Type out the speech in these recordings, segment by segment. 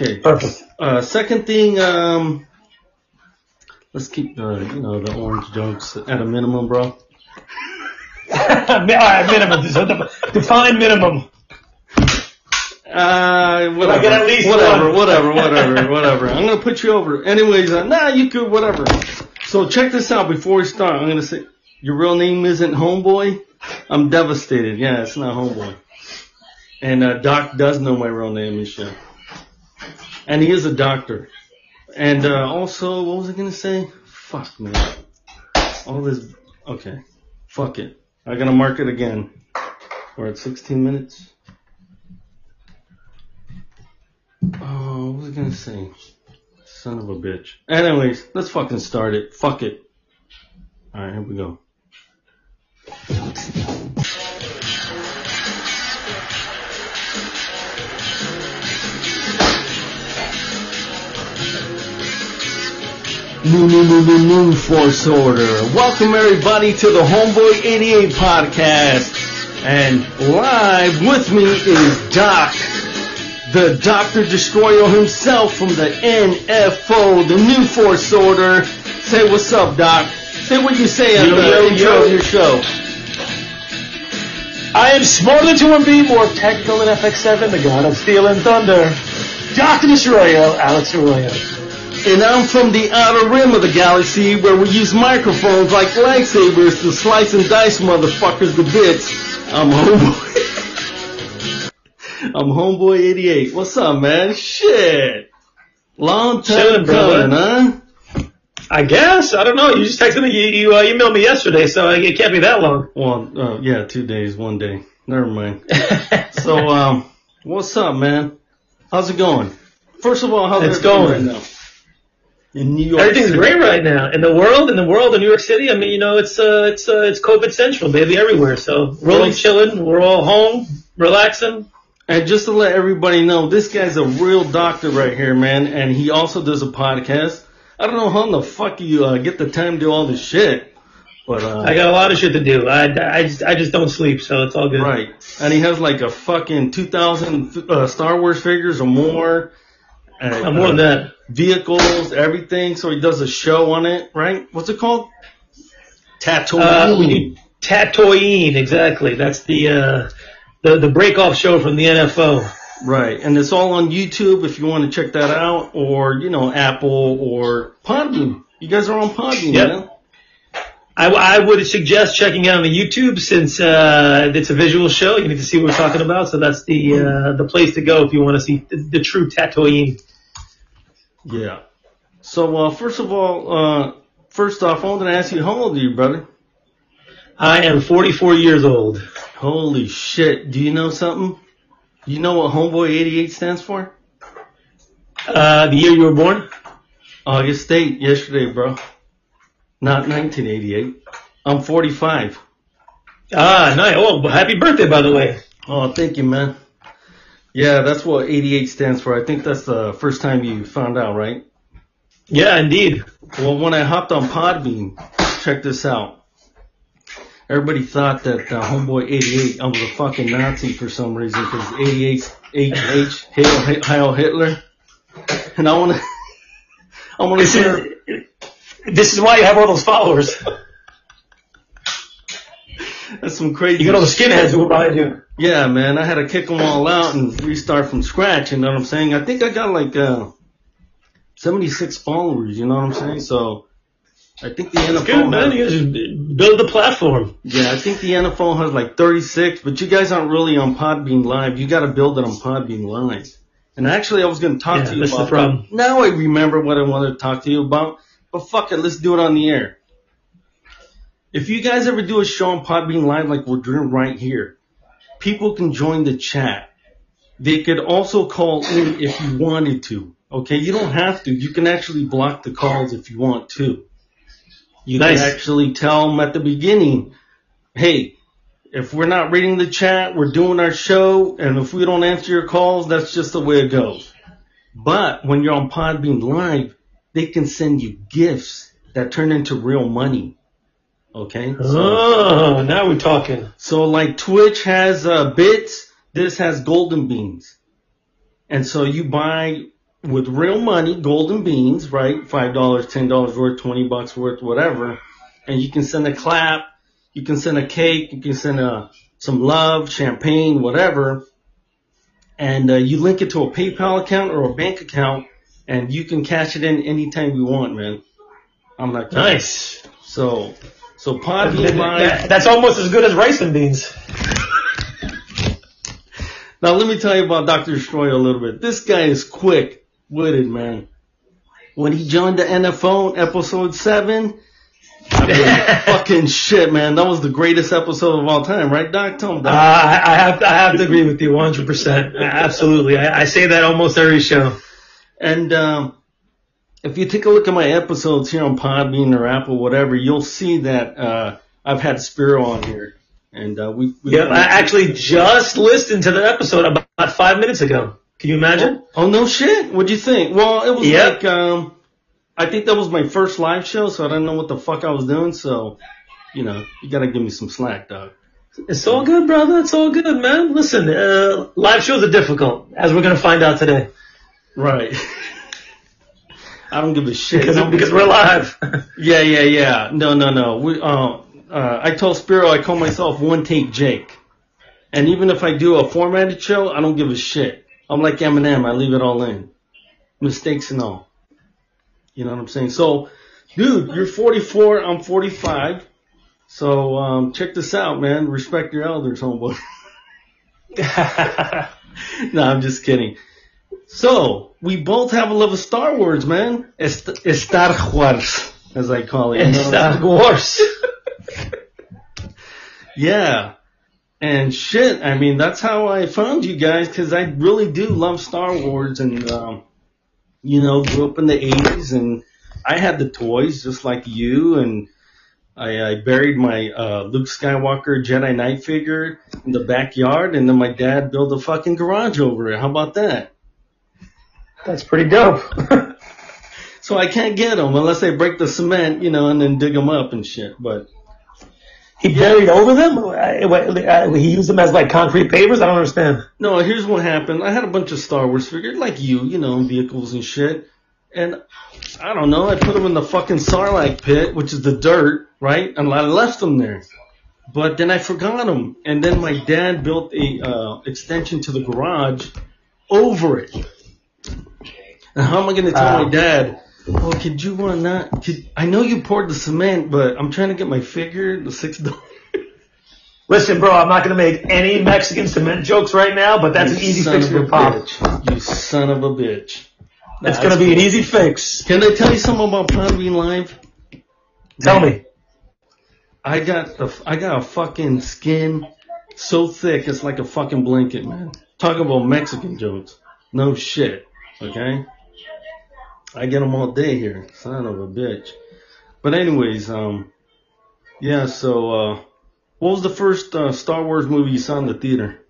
Okay. Perfect. Uh, second thing, um, let's keep the, you know, the orange jokes at a minimum, bro. All right, minimum. So Define minimum. Uh, whatever. least whatever, whatever, whatever, whatever. I'm gonna put you over. Anyways, uh, nah, you could, whatever. So check this out before we start. I'm gonna say, your real name isn't Homeboy? I'm devastated. Yeah, it's not Homeboy. And, uh, Doc does know my real name and shit. And he is a doctor. And, uh, also, what was I gonna say? Fuck, man. All this, okay. Fuck it. I gotta mark it again. We're at 16 minutes. Oh, what was I gonna say? Son of a bitch. Anyways, let's fucking start it. Fuck it. Alright, here we go. New, new, new, new, new Force Order. Welcome everybody to the Homeboy 88 podcast. And live with me is Doc, the Dr. Destroyer himself from the NFO, the New Force Order. Say what's up, Doc. Say what you say at Yo, the yo, intro yo. of your show. I am smarter than 2MB, more technical than FX7, the god of steel and thunder. Dr. Destroyer, Alex Arroyo. And I'm from the outer rim of the galaxy where we use microphones like lightsabers to slice and dice motherfuckers to bits. I'm homeboy. I'm homeboy 88. What's up, man? Shit. Long time coming, huh? I guess. I don't know. You just texted me. You, you uh, emailed me yesterday, so it can't be that long. Well, uh, yeah, two days, one day. Never mind. So, um, what's up, man? How's it going? First of all, how's it going. right now? In New York Everything's City. great right now in the world. In the world in New York City, I mean, you know, it's uh, it's uh, it's COVID central, baby, everywhere. So we're all chilling. We're all home, relaxing. And just to let everybody know, this guy's a real doctor right here, man, and he also does a podcast. I don't know how in the fuck you uh, get the time to do all this shit, but uh, I got a lot of shit to do. I, I just I just don't sleep, so it's all good. right. And he has like a fucking 2,000 uh, Star Wars figures or more. And, I'm more than that. Vehicles, everything. So he does a show on it, right? What's it called? Tatooine. Uh, we do Tatooine, exactly. That's the uh, the the break off show from the NFO. Right, and it's all on YouTube if you want to check that out, or you know Apple or Podbean. You guys are on Podbean, Yep. man. I, I would suggest checking out on the YouTube since uh, it's a visual show. You need to see what we're talking about, so that's the uh, the place to go if you want to see the, the true Tatooine. Yeah. So uh, first of all, uh, first off, I wanted to ask you, how old are you, brother? I am 44 years old. Holy shit! Do you know something? You know what Homeboy 88 stands for? Uh, the year you were born? August 8th, yesterday, bro. Not 1988. I'm 45. Ah, nice. Oh, happy birthday, by the way. Oh, thank you, man. Yeah, that's what 88 stands for. I think that's the first time you found out, right? Yeah, indeed. Well, when I hopped on Podbean, check this out. Everybody thought that uh, Homeboy 88, I was a fucking Nazi for some reason because 88 HH, Heil, Heil Hitler. And I want to, I want to share, is, this is why you have all those followers. that's some crazy You got all the skinheads who behind you. Yeah, man, I had to kick them all out and restart from scratch. You know what I'm saying? I think I got like uh, 76 followers. You know what I'm saying? So I think the NFO. Good, man. has- You guys build the platform. yeah, I think the NFO has like 36, but you guys aren't really on Podbean Live. You got to build it on Podbean Live. And actually, I was going to talk Yeah, to you that's the problem. Now I remember what I wanted to talk to you about. But fuck it, let's do it on the air. If you guys ever do a show on Podbean Live like we're doing right here, people can join the chat. They could also call in if you wanted to. Okay, you don't have to. You can actually block the calls if you want to. You Nice. can actually tell them at the beginning, hey, if we're not reading the chat, we're doing our show, and if we don't answer your calls, that's just the way it goes. But when you're on Podbean Live, they can send you gifts that turn into real money. Okay? So, Oh, now we're talking. so like Twitch has uh, bits, this has golden beans. And so you buy with real money, golden beans, right? Five dollars, ten dollars worth, twenty bucks worth, whatever. And you can send a clap, you can send a cake, you can send a some love, champagne, whatever. And uh, you link it to a PayPal account or a bank account, and you can cash it in anytime you want, man. I'm not kidding. Nice. So, so Podbean Live. That's almost as good as rice and beans. Now let me tell you about Dr. Destroyer a little bit. This guy is quick witted, man. When he joined the NFO episode seven, I mean, fucking shit, man. That was the greatest episode of all time, right, Doc? Tell him Uh. I I have I have to agree with you 100. percent Absolutely, I, I say that almost every show. And um, if you take a look at my episodes here on Podbean or Apple, whatever, you'll see that uh, I've had Spiro on here, and uh, we. we Yeah, I actually just listened to the episode about five minutes ago. Can you imagine? Oh no shit! What'd you think? Well, it was Yep. like um, I think that was my first live show, so I didn't know what the fuck I was doing. So, you know, you gotta give me some slack, dog. It's all good, brother. It's all good, man. Listen, uh, live shows are difficult, as we're gonna find out today, Right. I don't give a shit. because because we're live. Yeah, yeah, yeah. No, no, no. We, uh, uh, I told Spiro I call myself one take Jake. And even if I do a formatted show, I don't give a shit. I'm like Eminem. I leave it all in. Mistakes and all. You know what I'm saying? So, dude, you're 44. I'm 45. So, um, check this out, man. Respect your elders, homeboy. no, I'm just kidding. So, we both have a love of Star Wars, man. Est- Star Wars, as I call it. you know it's Star Wars. Yeah. And shit, I mean, that's how I found you guys because I really do love Star Wars and, um, you know, grew up in the 80s and I had the toys just like you and I, I buried my, uh, Luke Skywalker Jedi Knight figure in the backyard and then my dad built a fucking garage over it. How about that? That's pretty dope. So I can't get them unless they break the cement, you know, and then dig them up and shit. But he buried over them. Uh, what, uh, He used them as like concrete pavers. I don't understand. No, here's what happened. I had a bunch of Star Wars figures, like you, you know, vehicles and shit. And I don't know, I put them in the fucking Sarlacc pit, which is the dirt, right? And I left them there. But then I forgot them. And then my dad built a uh, extension to the garage over it. And how am I going to tell my um, dad? Oh, could you want that? Could, I know you poured the cement, but I'm trying to get my figure, the six dollars. Listen, bro, I'm not gonna make any Mexican cement jokes right now, but that's an easy fix for your pop. bitch. You son of a bitch. It's Nah, gonna be cool. an easy fix. Can I tell you something about Podbean Live? Tell me. I got a, I got a fucking skin so thick it's like a fucking blanket, man. Talk about Mexican jokes. No shit. Okay? I get them all day here. Son of a bitch. But anyways, um, yeah, so, uh, what was the first, uh, Star Wars movie you saw in the theater?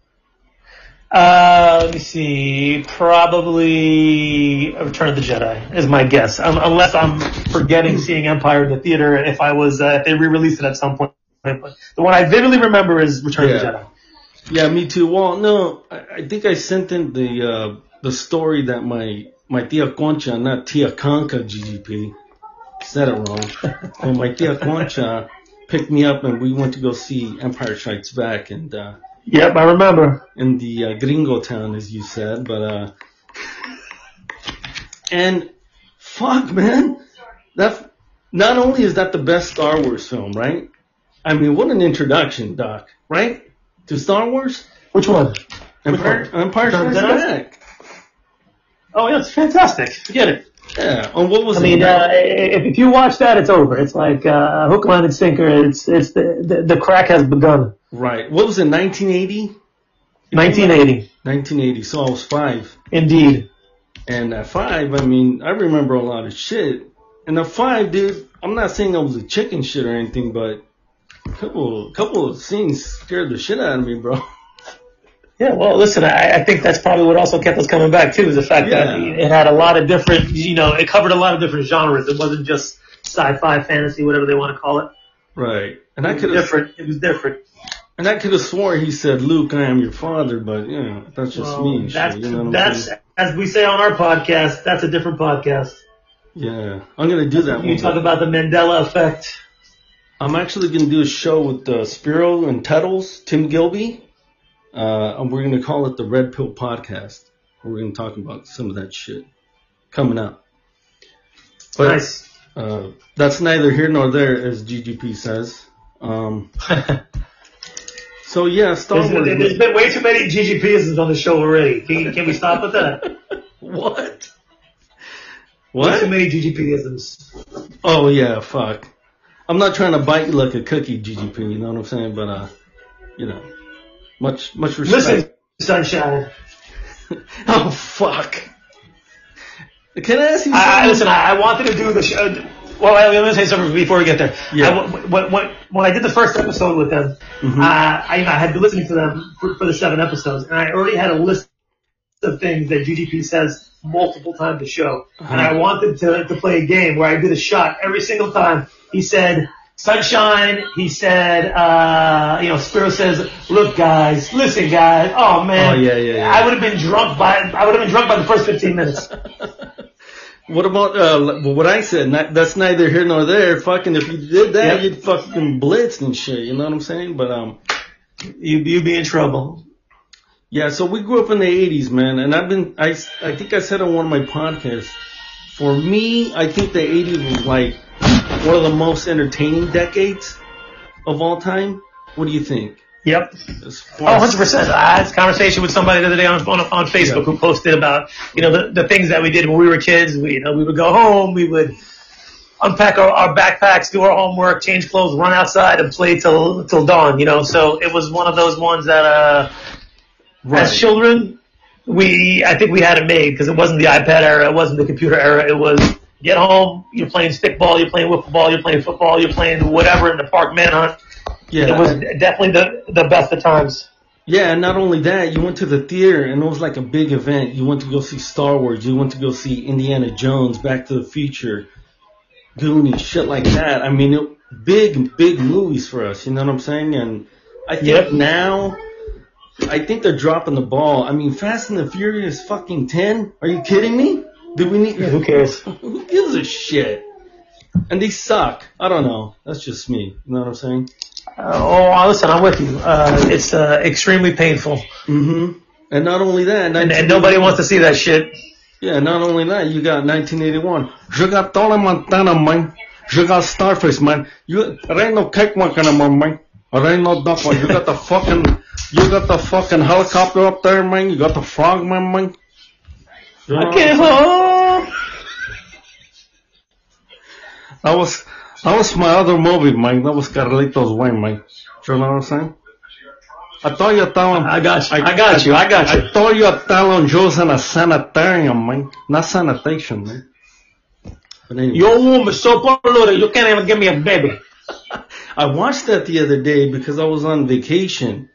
Uh, let me see. Probably Return of the Jedi is my guess, um, unless I'm forgetting seeing Empire in the theater. If I was, uh, if they re-released it at some point, but the one I vividly remember is Return of the Jedi. Yeah, me too. Well, no, I, I think I sent in the uh, the story that my my tia Concha, not tia Conca GGP, said it wrong. well, my tia Concha picked me up and we went to go see Empire Strikes Back and uh, Yep, I remember. in the uh, Gringo town, as you said. But uh, and fuck, man, that not only is that the best Star Wars film, right? I mean, what an introduction, Doc, right? To Star Wars. Which one? Empire, Empire Strikes? Back. Oh yeah, it's fantastic. Forget it. Yeah. And what was I mean, uh, if, if you watch that, it's over. It's like uh, hook, line, and sinker. It's it's the, the the crack has begun. right. What was it? 1980. 1980, 1980. So I was five. indeed. And at five, I mean, I remember a lot of shit. And at five, dude, I'm not saying I was a chicken shit or anything, but a couple, couple of scenes scared the shit out of me, bro. Yeah, well, listen, I, I think that's probably what also kept us coming back too, is the fact that it had a lot of different, you know, it covered a lot of different genres. It wasn't just sci-fi, fantasy, whatever they want to call it. Right. And I could have, different. It was different. and I could have sworn he said, "Luke, I am your father," but you know, that's just Well, me. that's shit, you know that's as we say on our podcast, that's a different podcast. Yeah, I'm gonna do that You talk about the Mandela effect. I'm actually gonna do a show with uh, Spiro and Tuttles, Tim Gilby, uh, and we're gonna call it the Red Pill Podcast. We're gonna talk about some of that shit coming up. But nice. uh, that's neither here nor there, as GGP says. Um, so yeah, Star There's, Wars. there's been way too many GGPisms on the show already. Can, can we stop with that? what? Way too What? many GGPisms. Oh yeah, fuck. I'm not trying to bite you like a cookie, GGP. You know what I'm saying? But uh, you know, much much respect. Listen, sunshine. oh fuck. Can I ask you something? I, I- listen, I, I wanted to do the show. Well, I- let me say something before we get there. Yeah. I, when, when, when I did the first episode with them, Mhm. uh, I, I had been listening to them for, for the seven episodes, and I already had a list of things that GGP says multiple times a show. And I wanted to, to play a game where I did a shot every single time. He said, Sunshine, he said, uh, you know, Spiro says, look guys, listen guys, oh man. Oh, yeah, yeah, yeah. I would have been drunk by, I would have been drunk by the first 15 minutes. What about uh, what I said? Not, that's neither here nor there. Fucking, if you did that, Yep. you'd fucking blitz and shit. You know what I'm saying? But um, You, you'd be in trouble. yeah. So we grew up in the '80s, man, and I've been. I I think I said on one of my podcasts. For me, I think the '80s was like one of the most entertaining decades of all time. What do you think? Yep. Oh, 100%. I had this conversation with somebody the other day on, on, on Facebook Yeah. who posted about, you know, the, the things that we did when we were kids. We, you know, we would go home, we would unpack our, our backpacks, do our homework, change clothes, run outside and play till, till dawn, you know. So it was one of those ones that, uh, Right. as children, we, I think we had it made because it wasn't the iPad era, it wasn't the computer era, it was get home, you're playing stickball, you're playing wiffle ball, you're playing football, you're playing whatever in the park manhunt. yeah, It was definitely the, the best of times. Yeah, and not only that, you went to the theater and it was like a big event. You went to go see Star Wars. You went to go see Indiana Jones, Back to the Future, Goonies, shit like that. I mean, it, big, big movies for us. You know what I'm saying? And I think Yep. now, I think they're dropping the ball. I mean, Fast and the Furious fucking 10? Are you kidding me? Do we need, Who cares? who gives a shit? And they suck. I don't know. That's just me. You know what I'm saying? Uh, oh, listen, I'm with you. Uh, it's uh, extremely painful, Mm-hmm. And not only that, and, and nobody wants to see that shit. Yeah, not only that, you got 1981. Je got Tony Montana, man. Je got Scarface, man. You, there ain't no anymore, man. There ain't no duck, man. You got the fucking, you got the fucking helicopter up there, man. You got the frog, man. You I'm saying? home. That was, that was my other movie, man. That was Carlito's Way, man. You know what I'm saying? I thought you estaban, I got you. I got you. I got you. I thought you estaban Joe's in a sanitarium, man. Not sanitation, man. Anyway. Your womb is so polluted, you can't even give me a baby. I watched that the other day because I was on vacation,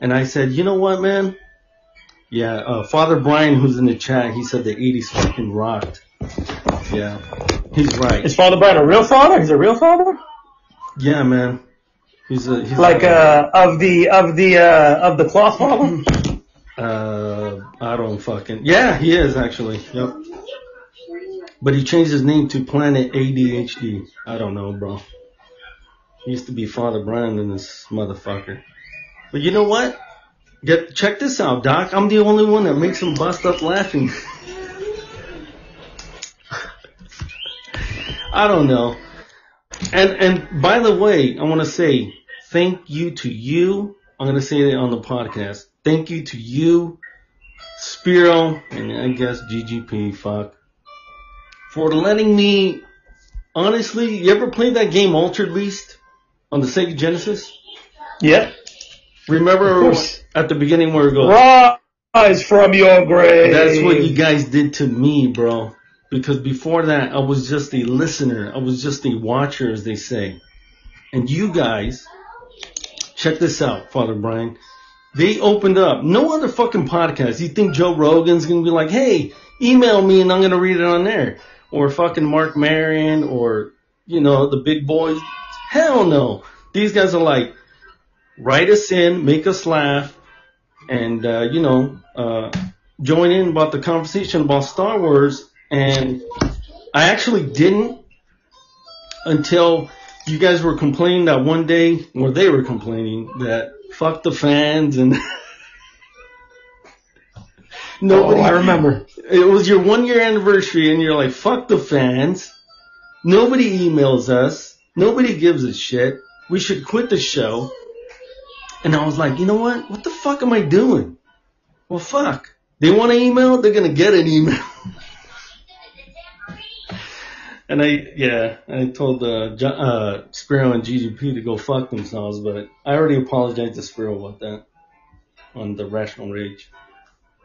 and I said, you know what, man? Yeah, uh, Father Brian, who's in the chat, he said the '80s fucking rocked. Yeah, he's right. Is Father Brian a real father? He's a real father? Yeah, man. He's a he's Like a, uh, of the of the uh, of the cloth father? uh, I don't fucking yeah, he is actually. Yep. But he changed his name to Planet ADHD. I don't know, bro. He used to be Father Brian and this motherfucker. But you know what? Get check this out, Doc. I'm the only one that makes him bust up laughing. I don't know. And and by the way, I want to say thank you to you. I'm gonna say it on the podcast. Thank you to you, Spiro, and I guess GGP. Fuck for letting me. Honestly, you ever played that game Altered Beast on the Sega Genesis? Yep. Remember. At the beginning where it goes, Rise from your grave. That's what you guys did to me, bro. Because before that, I was just a listener. I was just a watcher, as they say. And you guys, check this out, Father Brian. They opened up. No other fucking podcast. You think Joe Rogan's gonna be like, hey, email me and I'm gonna read it on there? Or fucking Marc Maron or, you know, the big boys? Hell no. These guys are like, write us in, make us laugh, and, uh, you know, uh, join in about the conversation about Star Wars, and I actually didn't until you guys were complaining that one day, or they were complaining that fuck the fans and nobody. Oh, I remember. It was your one year anniversary, and you're like, fuck the fans. Nobody emails us. Nobody gives a shit. We should quit the show. And I was like, you know what? What the fuck am I doing? Well, fuck. They want an email? They're gonna get an email. and I, yeah, I told uh, uh, Spiro and GGP to go fuck themselves, but I already apologized to Spiro about that on the Rational Rage.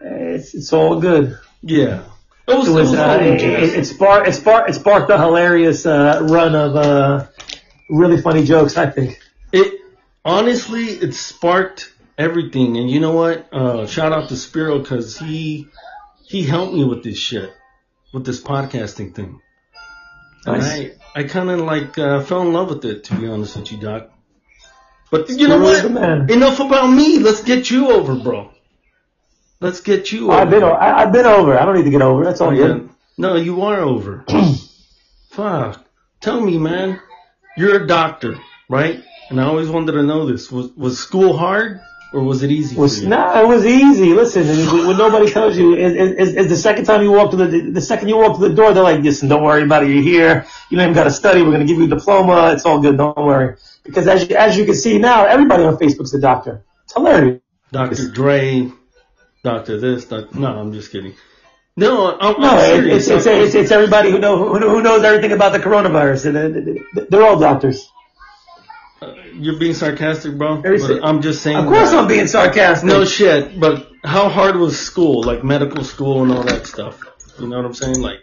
It's, it's all good. Yeah. It was, It was, all uh, it, it, it sparked, it sparked, it sparked a hilarious, uh, run of, uh, really funny jokes, I think. Honestly, it sparked everything, and you know what? Uh, shout out to Spiro because he he helped me with this shit, with this podcasting thing. And I I kind of like uh, fell in love with it, to be honest with you, Doc. But you know what? Enough about me. Let's get you over, bro. Let's get you over. I've been, o- I, I've been over. I don't need to get over. That's all Oh, good. yeah. No, you are over. Fuck. Tell me, man. You're a doctor, right? And I always wanted to know this. Was was school hard or was it easy was no, it was easy. Listen, when nobody tells you is, is, is the second time you walk to the the second you walk to the door, they're like, "Listen, don't worry about it. You're here. You don't even got to study. We're going to give you a diploma. It's all good. Don't worry." Because as you, as you can see now, everybody on Facebook's a doctor. It's hilarious. Dr. Dre, Doctor this, Doc No, I'm just kidding. No, I'm, I'm No, serious. it's, it's, it's, it's everybody who know who, who knows everything about the coronavirus. And they're all doctors. You're being sarcastic, bro. Very But ser- I'm just saying. Of course, that- I'm being sarcastic. No shit, but how hard was school, like medical school and all that stuff? You know what I'm saying? Like,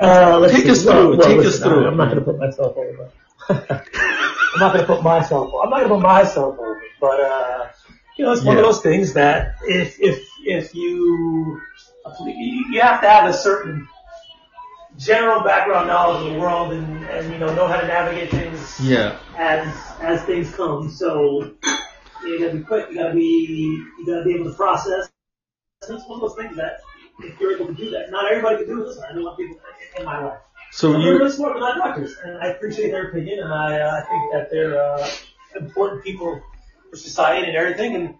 Uh, let's Take see. us through. Well, Take listen, us through I'm not going to put myself over. I'm not to put myself. I'm not to put myself over. But uh, you know, it's one of those things that if if if you you have to have a certain general background knowledge of the world and and you know know how to navigate things yeah, as as things come. So you gotta be quick. You gotta be you gotta be able to process. And it's one of those things that if you're able to do that, not everybody can do it. Listen, I know a lot of people in my life. so They're you, really smart, not doctors, and I appreciate their opinion, and I uh, I think that they're uh, important people for society and everything. And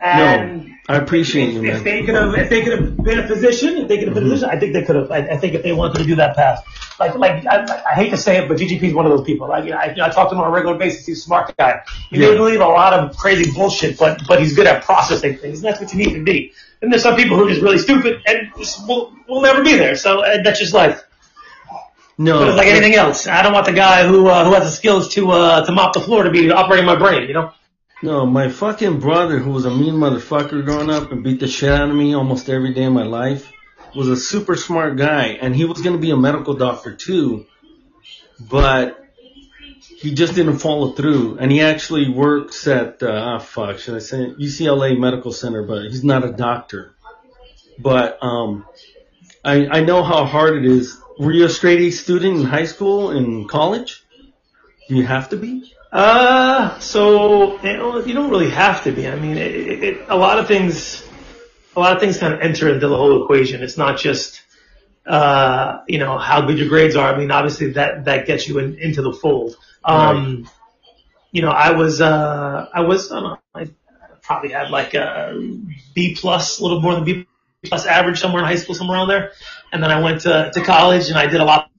and I appreciate you, if man. they could have, if they could have been a physician, if they could have been a physician, I think they could have. I, I think if they wanted to do that path, like, like I, I hate to say it, but GGP is one of those people. Like, I, you know, I talk to him on a regular basis. He's a smart guy. He Yeah. may believe a lot of crazy bullshit, but but he's good at processing things, and that's what you need to be. And there's some people who are just really stupid and just will will never be there. So uh, that's just life. No, But it's like anything else. I don't want the guy who uh, who has the skills to uh, to mop the floor to be operating my brain. You know. No, my fucking brother, who was a mean motherfucker growing up and beat the shit out of me almost every day of my life, was a super smart guy, and he was gonna be a medical doctor too, but he just didn't follow through. And he actually works at uh, ah fuck, should I say UCLA Medical Center, but he's not a doctor. But um, I I know how hard it is. Were you a straight A student in high school and college? Do you have to be? Uh, so you, know, you don't really have to be. I mean, it, it, it, a lot of things, a lot of things kind of enter into the whole equation. It's not just, uh, you know, how good your grades are. I mean, obviously that that gets you in, into the fold. Um, you know, I was, uh, I was, I don't know, I probably had like a B plus, a little more than B plus average somewhere in high school, somewhere around there. And then I went to to college, and I did a lot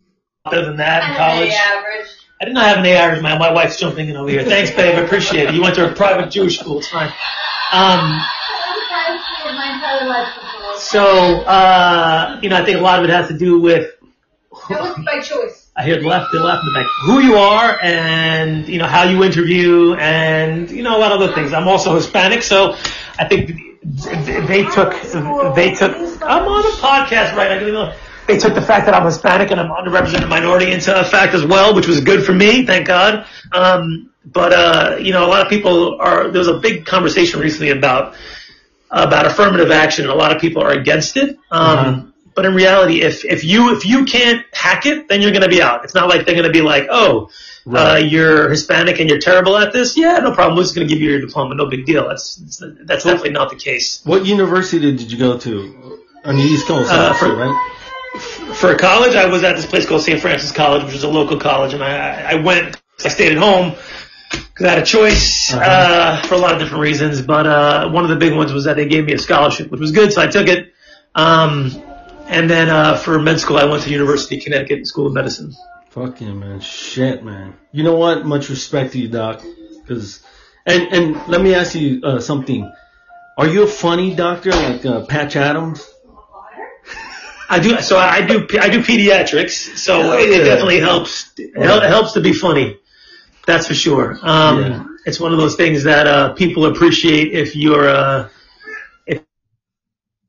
better than that in college. I did not have an A average, man. My wife's jumping in over here. Thanks, babe. I appreciate it. You went to a private Jewish school. It's fine. Um, my entire life before. so, uh, you know, I think a lot of it has to do with, That was by choice. I hear the left, the left in the back, who you are and, you know, how you interview and, you know, a lot of other things. I'm also Hispanic, so I think they took, they took, I'm on a podcast right now. know, They took the fact that I'm Hispanic and I'm underrepresented minority into effect as well, which was good for me, thank God. Um, but, uh, you know, a lot of people are, there was a big conversation recently about, about affirmative action and a lot of people are against it. Um, but in reality, if, if you, if you can't hack it, then you're going to be out. It's not like they're going to be like, oh, uh, you're Hispanic and you're terrible at this. Yeah, no problem. We're just going to give you your diploma. No big deal. That's, that's definitely not the case. What university did you go to? On the East Coast, Uh, for- right? For college, I was at this place called St. Francis College, which is a local college, and I, I went. I stayed at home because I had a choice Uh-huh. uh, for a lot of different reasons. But uh, one of the big ones was that they gave me a scholarship, which was good, so I took it. Um, and then uh, for med school, I went to University of Connecticut School of Medicine. Fuck yeah, man. Shit, man. You know what? Much respect to you, Doc. Cause, and, and let me ask you, uh, something. Are you a funny doctor like, uh, Patch Adams? I do so I do I do pediatrics, so Oh, it, it definitely helps. It helps to be funny. That's for sure. Um, Yeah. It's one of those things that uh, people appreciate if you're uh, if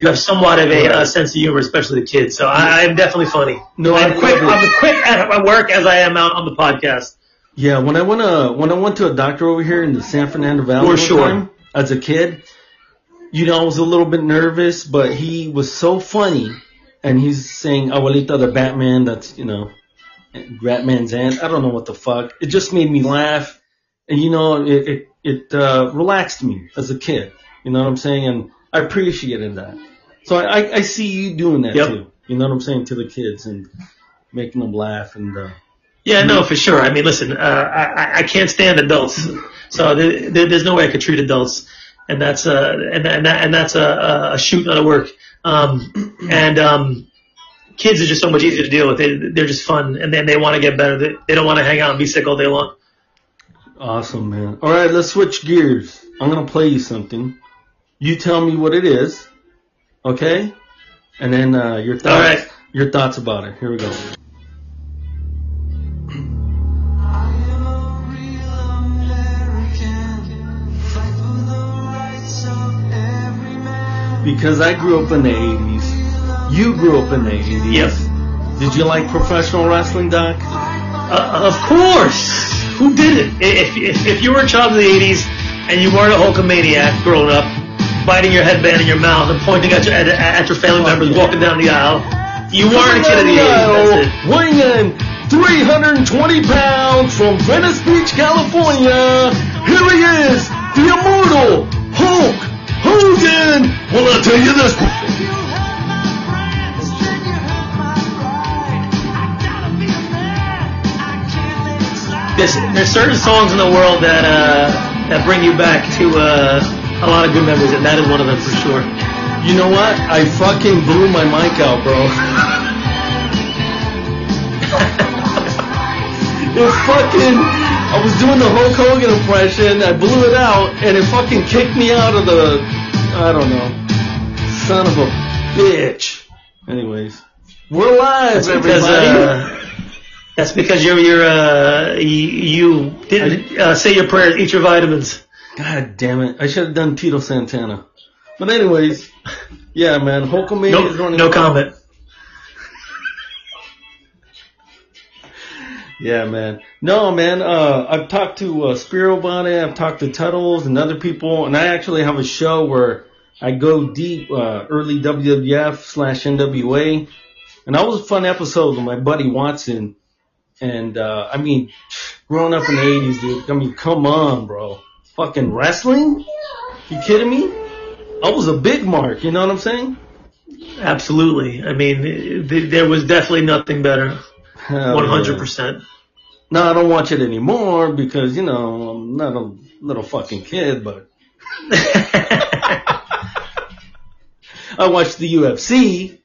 you have somewhat of a, uh sense of humor, especially the kids. So I, I'm definitely funny. No, I I'm quick. I'm quick at at work as I am out on the podcast. Yeah, when I went uh when I went to a doctor over here in the San Fernando Valley For sure. time, as a kid, you know, I was a little bit nervous, but he was so funny, and he's saying "Abuelita the Batman." That's you know, Batman's aunt. I don't know what the fuck. It just made me laugh, and you know, it it, it uh, relaxed me as a kid. You know what I'm saying? And I appreciated that. So I I, I see you doing that Yep. too. You know what I'm saying to the kids and making them laugh and. uh Yeah, no, for sure. I mean, listen, uh, I, I- can't stand adults, so there, there, there's no way I could treat adults, and that's uh, and and, that, and that's a, a shoot, not a work. Um, and um, kids are just so much easier to deal with. They, they're just fun, and then they want to get better. They, they don't want to hang out and be sick all day long. Awesome, man. All right, let's switch gears. I'm gonna play you something. You tell me what it is, okay? And then uh, your thoughts. All right. Your thoughts about it. Here we go. Because I grew up in the 80s. You grew up in the 80s. Yep. Did you like professional wrestling, Doc? Uh, of course. Who didn't? If, if, if you were a child of the 80s and you weren't a Hulkamaniac growing up, biting your headband in your mouth and pointing at your, at, at your family members walking down the aisle, you weren't a kid of the 80s. Weighing in 320 pounds from Venice Beach, California. Here he is, the immortal Hulk Hogan. Well, I'll tell you this. There's, there's certain songs in the world that uh, that bring you back to uh, a lot of good memories, and that is one of them for sure. You know what? I fucking blew my mic out, bro. it fucking. I was doing the Hulk Hogan impression. I blew it out, and it fucking kicked me out of the. I don't know. Son of a bitch. Anyways, we're live, That's because everybody. uh, that's because you're you're uh, you, you didn't uh, say your prayers, eat your vitamins. God damn it! I should have done Tito Santana. But anyways, yeah, man, Hulkamania No, is running. no comment. Yeah, man. No, man. Uh, I've talked to uh, Spiro about it. I've talked to Tuttles and other people, and I actually have a show where I go deep, uh, early WWF slash NWA, and that was a fun episode with my buddy Watson. And uh, I mean, growing up in the '80s, dude. I mean, come on, bro. Fucking wrestling? You kidding me? I was a big mark. You know what I'm saying? Absolutely. I mean, th- there was definitely nothing better. Hell hundred percent. No, I don't watch it anymore because, you know, I'm not a little fucking kid, but I watch the UFC.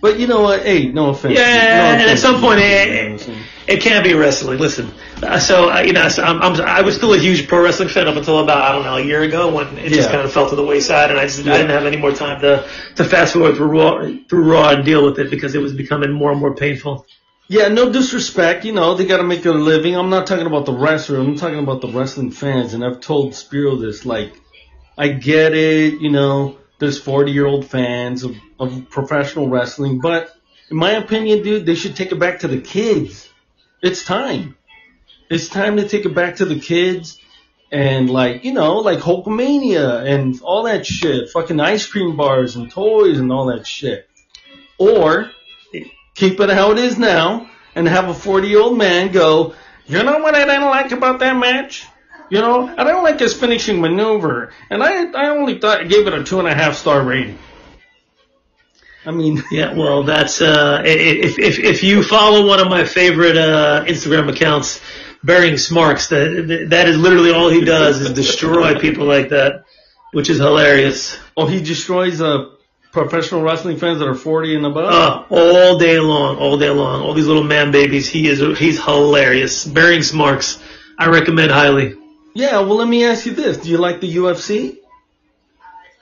But you know what? Hey, no offense. Yeah, no and at some point, you, eh, you know what I'm saying? It can't be wrestling. Listen, uh, so uh, you know, so I'm, I'm I was still a huge pro wrestling fan up until about I don't know a year ago when it just kind of fell to the wayside, and I just Yeah. I didn't have any more time to to fast forward through Raw through Raw and deal with it because it was becoming more and more painful. Yeah, no disrespect. You know, they got to make their living. I'm not talking about the wrestler. I'm talking about the wrestling fans. And I've told Spiro this. Like, I get it. You know, there's 40 year old fans of, of professional wrestling, but in my opinion, dude, they should take it back to the kids. It's time. It's time to take it back to the kids. And like, you know, like Hulkamania and all that shit. Fucking ice cream bars and toys and all that shit. Or keep it how it is now and have a 40 year old man go, you know what I didn't like about that match? You know, and I don't like his finishing maneuver. And I, I only thought I gave it a two and a half star rating. I mean, Yeah, well, that's uh, if if if you follow one of my favorite uh, Instagram accounts, Bearing Smarks, that that is literally all he does is destroy people like that, which is hilarious. oh, he destroys uh, professional wrestling fans that are 40 and above. Uh, all day long, all day long, all these little man babies. He is he's hilarious. Bearing Smarks, I recommend highly. Yeah, well, let me ask you this: Do you like the UFC?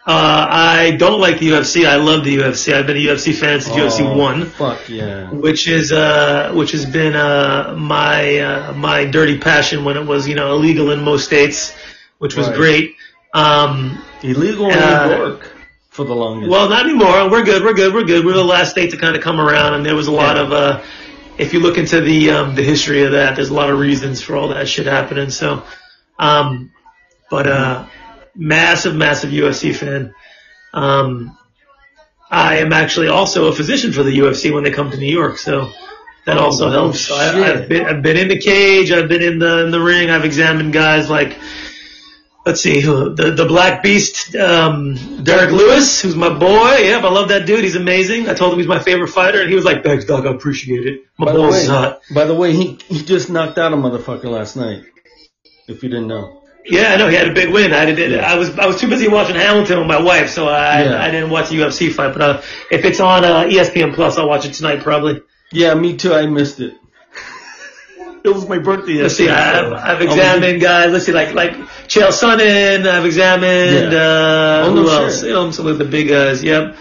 Uh, I don't like the UFC. I love the UFC. I've been a UFC fan since UFC one, Fuck yeah. which is uh, which has been uh, my uh, my dirty passion when it was you know illegal in most states, which was Right. great. Um, Illegal in Uh, New York for the longest. well, not anymore. We're good. We're good. We're good. We're the last state to kind of come around, and there was a lot Yeah. of. Uh, if you look into the um, the history of that, there's a lot of reasons for all that shit happening. So, um, but uh, massive, massive UFC fan. Um, I am actually also a physician for the UFC when they come to New York, so that Oh, also helps. So I, I've, been I've been in the cage, I've been in the in the ring, I've examined guys like. Let's see, the the Black Beast, um, Derrick Lewis, who's my boy. Yep, I love that dude. He's amazing. I told him he's my favorite fighter, and he was like, "Thanks, dog. I appreciate it. My by balls way, is hot." by the way, he he just knocked out a motherfucker last night. If you didn't know. Yeah, I know he had a big win. I did. I was I was too busy watching Hamilton with my wife, so I Yeah. I didn't watch the UFC fight. But uh, if it's on uh, ESPN Plus, I'll watch it tonight probably. Yeah, me too. I missed it. it was my birthday. Let's see. yesterday, I've, so I've I was- examined guys. Let's see, like like Chael Sonnen. I've examined. Yeah. Uh, Oh, no who shit. else? You know, some of the big guys. Yep.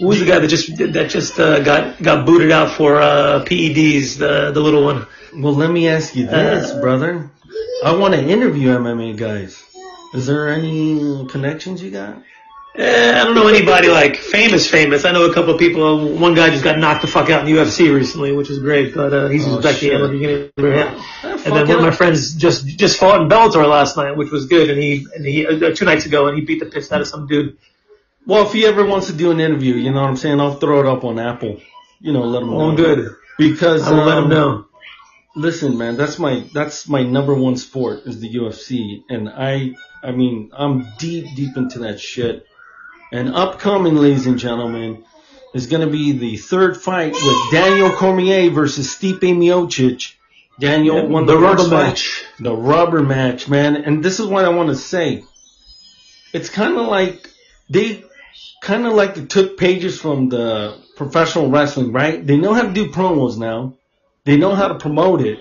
Who's the guy that just that just uh, got got booted out for uh, PEDs? The the little one. Well, let me ask you this, Uh, brother. I want to interview MMA guys. Is there any connections you got? Eh, I don't know anybody like famous, famous. I know a couple of people. One guy just got knocked the fuck out in the UFC recently, which is great. But uh, he's Oh, just back to the beginning of him. Ah, And then one of my friends just just fought in Bellator last night, which was good. And he and he uh, two nights ago, and he beat the piss out of some dude. Well, if he ever wants to do an interview, you know what I'm saying? I'll throw it up on Apple. You know, let him know. Oh, good. Because I will let him um, know. Listen, man, that's my that's my number one sport is the UFC, and I I mean I'm deep deep into that shit. And upcoming, ladies and gentlemen, is going to be the third fight with Daniel Cormier versus Stipe Miocic. Daniel won the, the rubber fight. match. The rubber match, man. And this is what I want to say. It's kind of like they kind of like they took pages from the professional wrestling, right? They know how to do promos now. They know how to promote it.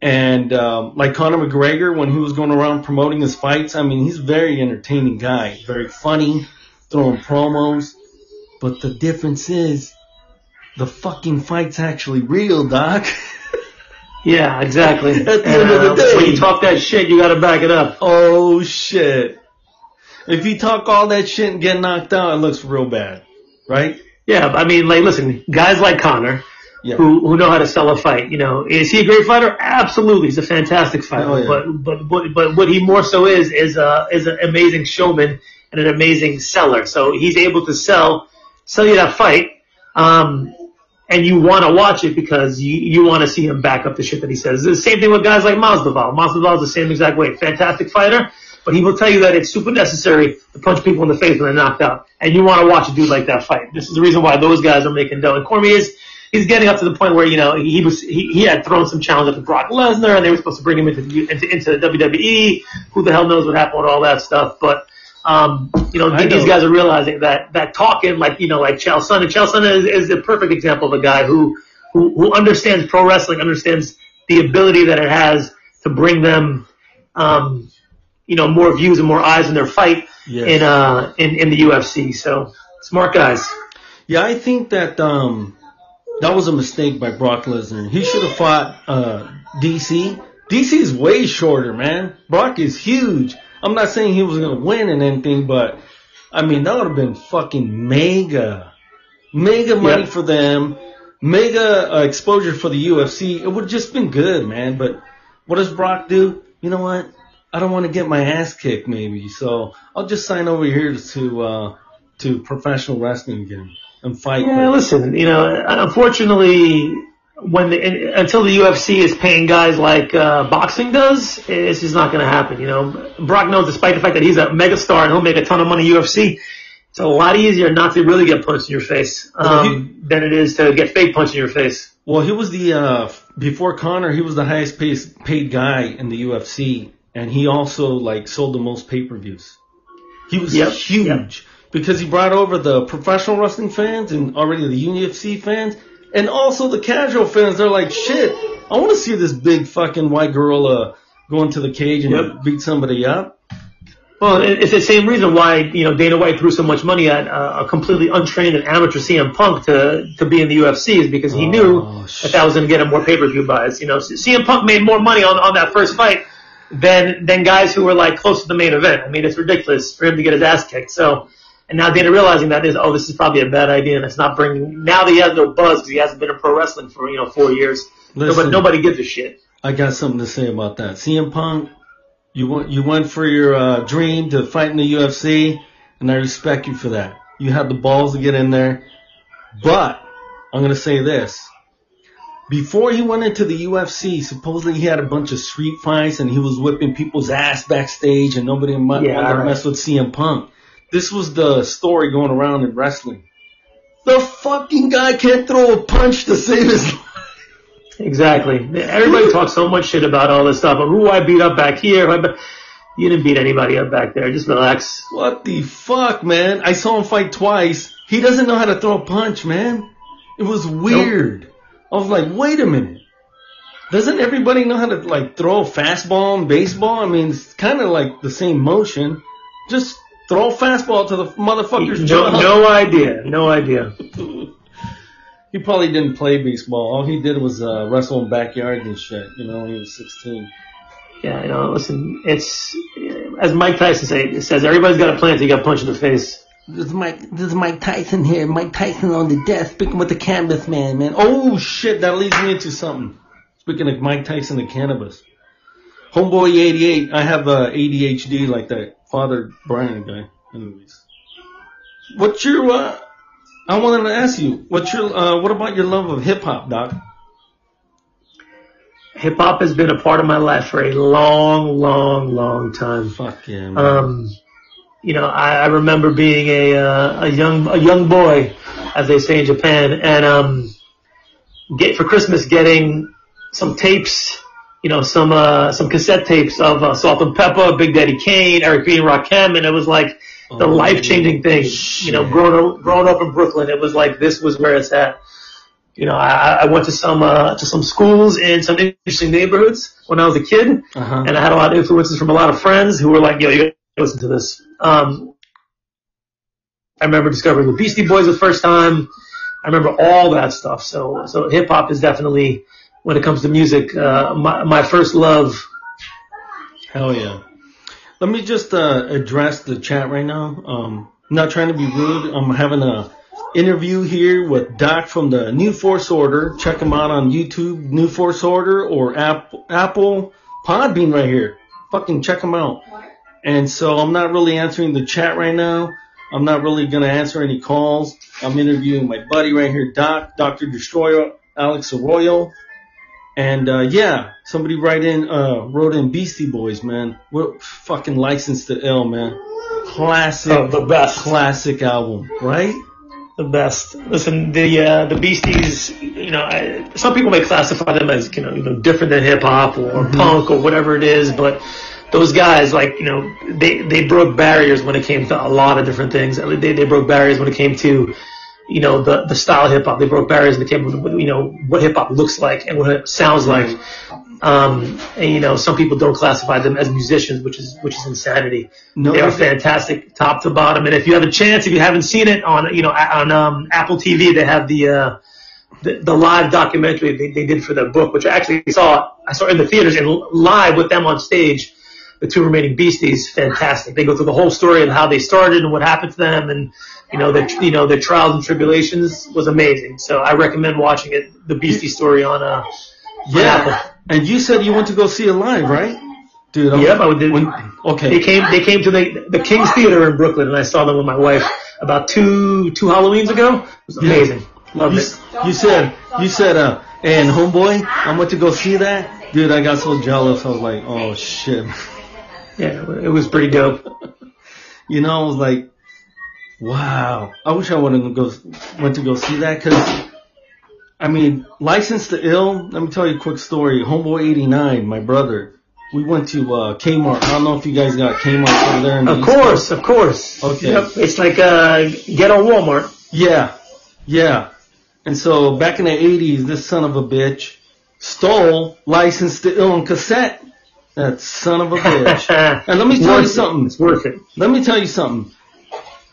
And um, like Conor McGregor, when he was going around promoting his fights, I mean, he's a very entertaining guy, very funny, throwing promos. But the difference is, the fucking fight's actually real, Doc. Yeah, exactly. At the And, end of the day. when you talk that shit, you got to back it up. Oh shit. If you talk all that shit and get knocked out, it looks real bad. Right? Yeah, I mean, like, listen, guys like Connor, Yeah. who who know how to sell a fight. You know, is he a great fighter? Absolutely, he's a fantastic fighter. Oh, yeah. But but but but what he more so is is a is an amazing showman and an amazing seller. So he's able to sell sell you that fight, um, and you want to watch it because you you want to see him back up the shit that he says. It's the same thing with guys like Masvidal. Masvidal is the same exact way. Fantastic fighter. But he will tell you that it's super necessary to punch people in the face when they're knocked out. And you want to watch a dude like that fight. This is the reason why those guys are making dough. And Cormier is, he's getting up to the point where, you know, he was, he, he had thrown some challenge at Brock Lesnar and they were supposed to bring him into, the- into, into the WWE. Who the hell knows what happened with all that stuff. But, um, you know, I these know. guys are realizing that, that talking like, you know, like Chael Sonnen. Chael Sonnen is, is a perfect example of a guy who, who, who understands pro wrestling, understands the ability that it has to bring them, um, you know, more views and more eyes in their fight Yes. in uh in, in the UFC. So smart guys. Yeah, I think that um that was a mistake by Brock Lesnar. He should have fought uh DC. DC is way shorter, man. Brock is huge. I'm not saying he was gonna win and anything, but I mean that would have been fucking mega, mega money Yep. for them, mega uh, exposure for the UFC. It would have just been good, man. But what does Brock do? You know what? I don't want to get my ass kicked, maybe. So I'll just sign over here to uh to professional wrestling again and fight. Yeah, with- listen, you know, unfortunately, when the, until the UFC is paying guys like uh, boxing does, it's just not going to happen. You know, Brock knows, despite the fact that he's a megastar and he'll make a ton of money UFC, It's a lot easier not to really get punched in your face um, than it is to get fake punched in your face. Well, he was the uh before Conor, he was the highest paid paid guy in the UFC, and he also like sold the most pay per views. He was Yep, huge yep. Because he brought over the professional wrestling fans and already the UFC fans, and also the casual fans. They're like, shit, I want to see this big fucking white gorilla go into the cage and Yep. beat somebody up. Well, it's the same reason why you know Dana White threw so much money at uh, a completely untrained and amateur CM Punk to to be in the UFC is because he knew Oh, that that was going to get him more pay per view buys. You know, CM Punk made more money on on that first fight than than guys who were like close to the main event. I mean, it's ridiculous for him to get his ass kicked. So, and now Dana realizing that is, oh, this is probably a bad idea, and it's not bringing. Now that he has no buzz because he hasn't been in pro wrestling for you know four years. Listen. Nobody, nobody gives a shit. I got something to say about that. CM Punk, you went you went for your uh, dream to fight in the UFC, and I respect you for that. You had the balls to get in there, but I'm gonna say this: before he went into the UFC, supposedly he had a bunch of street fights and he was whipping people's ass backstage, and nobody Yeah, wanted to right. mess with CM Punk. This was the story going around in wrestling. The fucking guy can't throw a punch to save his life. Exactly. Everybody talks so much shit about all this stuff. Who I beat up back here? who I be- You didn't beat anybody up back there. Just relax. What the fuck, man? I saw him fight twice. He doesn't know how to throw a punch, man. It was weird. I was like, wait a minute. Doesn't everybody know how to like throw a fastball in baseball? I mean, it's kind of like the same motion. Just throw a fastball to the motherfucker's No, jaw. no idea. No idea. He probably didn't play baseball. All he did was uh, wrestle in backyards and shit. You know, when he was 16. Yeah, you know, listen, it's, as Mike Tyson say, says, everybody's got a plan until you got punched in the face. This is Mike. This is Mike Tyson here. Mike Tyson on the desk, speaking with the cannabis man, man. Oh shit, that leads me into something. Speaking of Mike Tyson and cannabis, Homeboy 88. I have uh, ADHD like that Father Brian guy. Anyways, what's your? Uh, I wanted to ask you, what's your? Uh, what about your love of hip hop, Doc? Hip hop has been a part of my life for a long, long, long time. Fuck yeah, man. Um, you know, I, I remember being a uh, a young a young boy, as they say in Japan, and um, get for Christmas getting some tapes, you know, some uh, some cassette tapes of uh, Salt-N-Pepa, Big Daddy Kane, Eric B. and Rakim, and it was like the Oh, life changing thing. You know, shit. growing up, growing up in Brooklyn, it was like this was where it's at. You know, I, I went to some uh, to some schools in some interesting neighborhoods when I was a kid, Uh-huh. and I had a lot of influences from a lot of friends who were like, "Yo, you gotta listen to this." Um, I remember discovering the Beastie Boys the first time. I remember all that stuff. So, so hip hop is definitely, when it comes to music, uh, my, my first love. Hell yeah. Let me just uh, address the chat right now. Um, not trying to be rude. I'm having a interview here with Doc from the New Force Order. Check him out on YouTube, New Force Order, or App, Apple Podbean right here. Fucking check him out. And so I'm not really answering the chat right now. I'm not really gonna answer any calls. I'm interviewing my buddy right here, Doc, Dr. Destroyo, Alex Arroyo. And uh, yeah, somebody write in, uh, wrote in Beastie Boys, man. We're fucking licensed to ill, man. Classic, Oh, the best. classic album, right? The best. Listen, the uh, the Beasties. You know, I, some people may classify them as you know, you know different than hip hop or punk or whatever it is, but those guys, like you know, they they broke barriers when it came to a lot of different things. They they broke barriers when it came to you know the the style of hip hop. They broke barriers when it came with you know what hip hop looks like and what it sounds like. Um, and you know, some people don't classify them as musicians, which is which is insanity. No, they are fantastic, top to bottom. And if you have a chance, if you haven't seen it on you know on um, Apple TV, they have the, uh, the the live documentary they, they did for their book, which I actually saw. I saw in the theaters and live with them on stage. The two remaining beasties, fantastic. They go through the whole story of how they started and what happened to them, and you know the you know their trials and tribulations was amazing. So I recommend watching it. The Beastie story on uh Yeah. And you said you went to go see it live, right? Dude, I'm, Yep, I did. When, They came. They came to the the King's Theater in Brooklyn, and I saw them with my wife about two two Halloweens ago. It was amazing. Loved You, it. you said, you said, uh, and homeboy, I went to go see that. Dude, I got so jealous. I was like, oh shit. Yeah, it was pretty dope. You know, I was like, Wow. I wish I would have go went to go see that because, I mean, License to Ill. Let me tell you a quick story. Homeboy eighty nine, my brother. We went to uh, Kmart. I don't know if you guys got Kmart over there. In the Of East course, of course. Okay. Yep. It's like uh, ghetto Walmart. Yeah, yeah. And so back in the '80s, this son of a bitch stole License to Ill on cassette. That son of a bitch. and let me tell you something. It's worth it. Let me tell you something.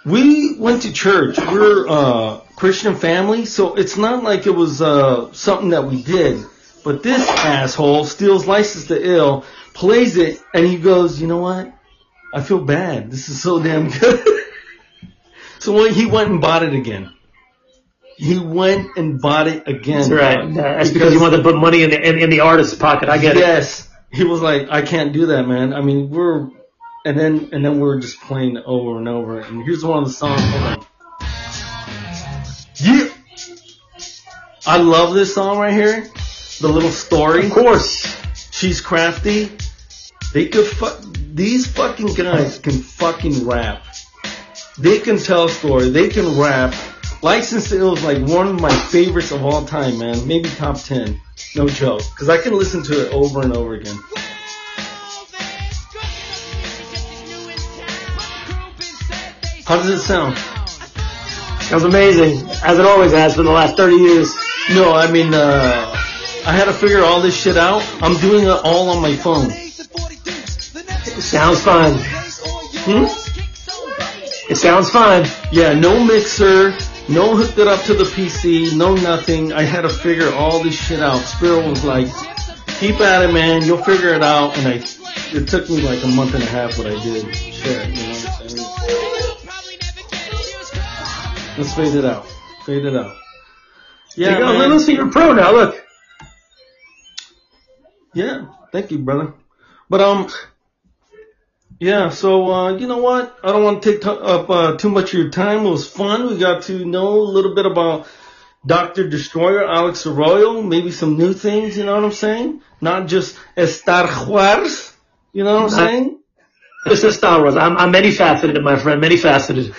We went to church. We're uh Christian family, so it's not like it was uh something that we did. But this asshole steals License to Ill, plays it, and he goes, you know what? I feel bad. This is so damn good. so when he went and bought it again. He went and bought it again. That's right. Uh, that's because you wanted to put money in the in, in the artist's pocket. I get it. yes. He was like, I can't do that, man. I mean, we're, and then, and then we we're just playing over and over. And here's one of the songs. Hold on. Yeah. I love this song right here. The little story. Of course. She's crafty. They could fuck, these fucking guys can fucking rap. They can tell a story. They can rap. License to Ill is like one of my favorites of all time, man. Maybe top 10. No joke. Cause I can listen to it over and over again. How does it sound? Sounds amazing, as it always has for the last 30 years. No, I mean, uh, I had to figure all this shit out. I'm doing it all on my phone. Sounds fine. Hmm? It sounds fine. Yeah, no mixer, no hooked it up to the PC, no nothing. I had to figure all this shit out. Spiro was like, keep at it, man. You'll figure it out. And I, it took me like a month and a half, but I did. Shit, you know Let's fade it out. Fade it out. Yeah, you go. man. Little Secret Pro now, look. Yeah, thank you, brother. But um, yeah. So uh, you know what? I don't want to take t- up uh, too much of your time. It was fun. We got to know a little bit about Doctor Destroyo, Alex Arroyo. Maybe some new things. You know what I'm saying? Not just Estar Juarez. You know what I'm saying? This is Star Wars. I'm, I'm many faceted, my friend. Many faceted.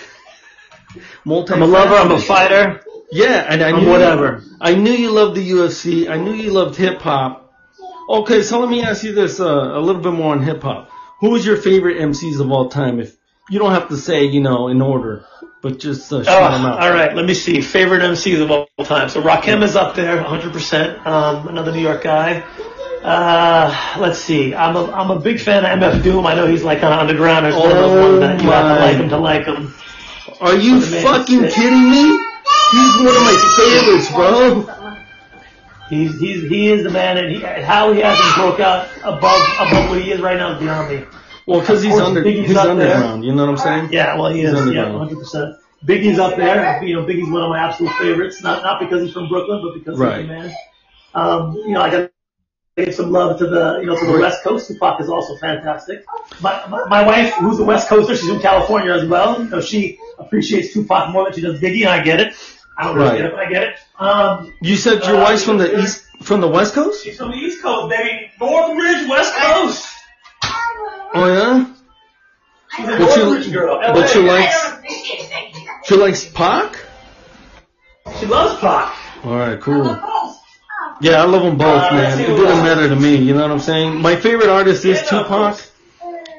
Multi. I'm a lover. I'm a fighter. Yeah, and I I'm knew whatever. I knew you loved the UFC. I knew you loved hip hop. Okay, so let me ask you this uh, a little bit more on hip hop. Who is your favorite MCs of all time? If you don't have to say, you know, in order, but just uh, shout them Oh, out. all right. Let me see. Favorite MCs of all time. So Rakim is up there, 100%. Um, another New York guy. Uh, let's see. I'm a, I'm a big fan of MF Doom. I know he's like kind of underground. There's one of those Oh ones that you have to like him to like him. Are you What a man. fucking kidding me? He's one of my favorites, bro. He's, he's, he is the man and he, how he hasn't broke out above, above what he is right now is beyond me. Well, because he's under, Biggie's he's up there. underground. You know what I'm saying? Yeah, well, he He's is. Yeah, 100%. Biggie's up there. You know, Biggie's one of my absolute favorites. Not not because he's from Brooklyn, but because Right. he's the man. Um, you know, I got give some love to the you know to the West Coast. Tupac is also fantastic. My, my my wife, who's a West Coaster, she's from California as well. You know, she appreciates Tupac more than she does Biggie, and I get it. I don't really Right. get it, but I get it. Um, You said your Uh, wife's from the east, from the West Coast? she's from the East Coast, baby. Northridge, West Coast. Oh yeah. She's a But you- Northridge girl. but LA. you like- She likes Pac? She loves Pac. All right, cool. Yeah, I love them both, Uh, man. It doesn't matter to me. You know what I'm saying? My favorite artist is Yeah, no, of Tupac.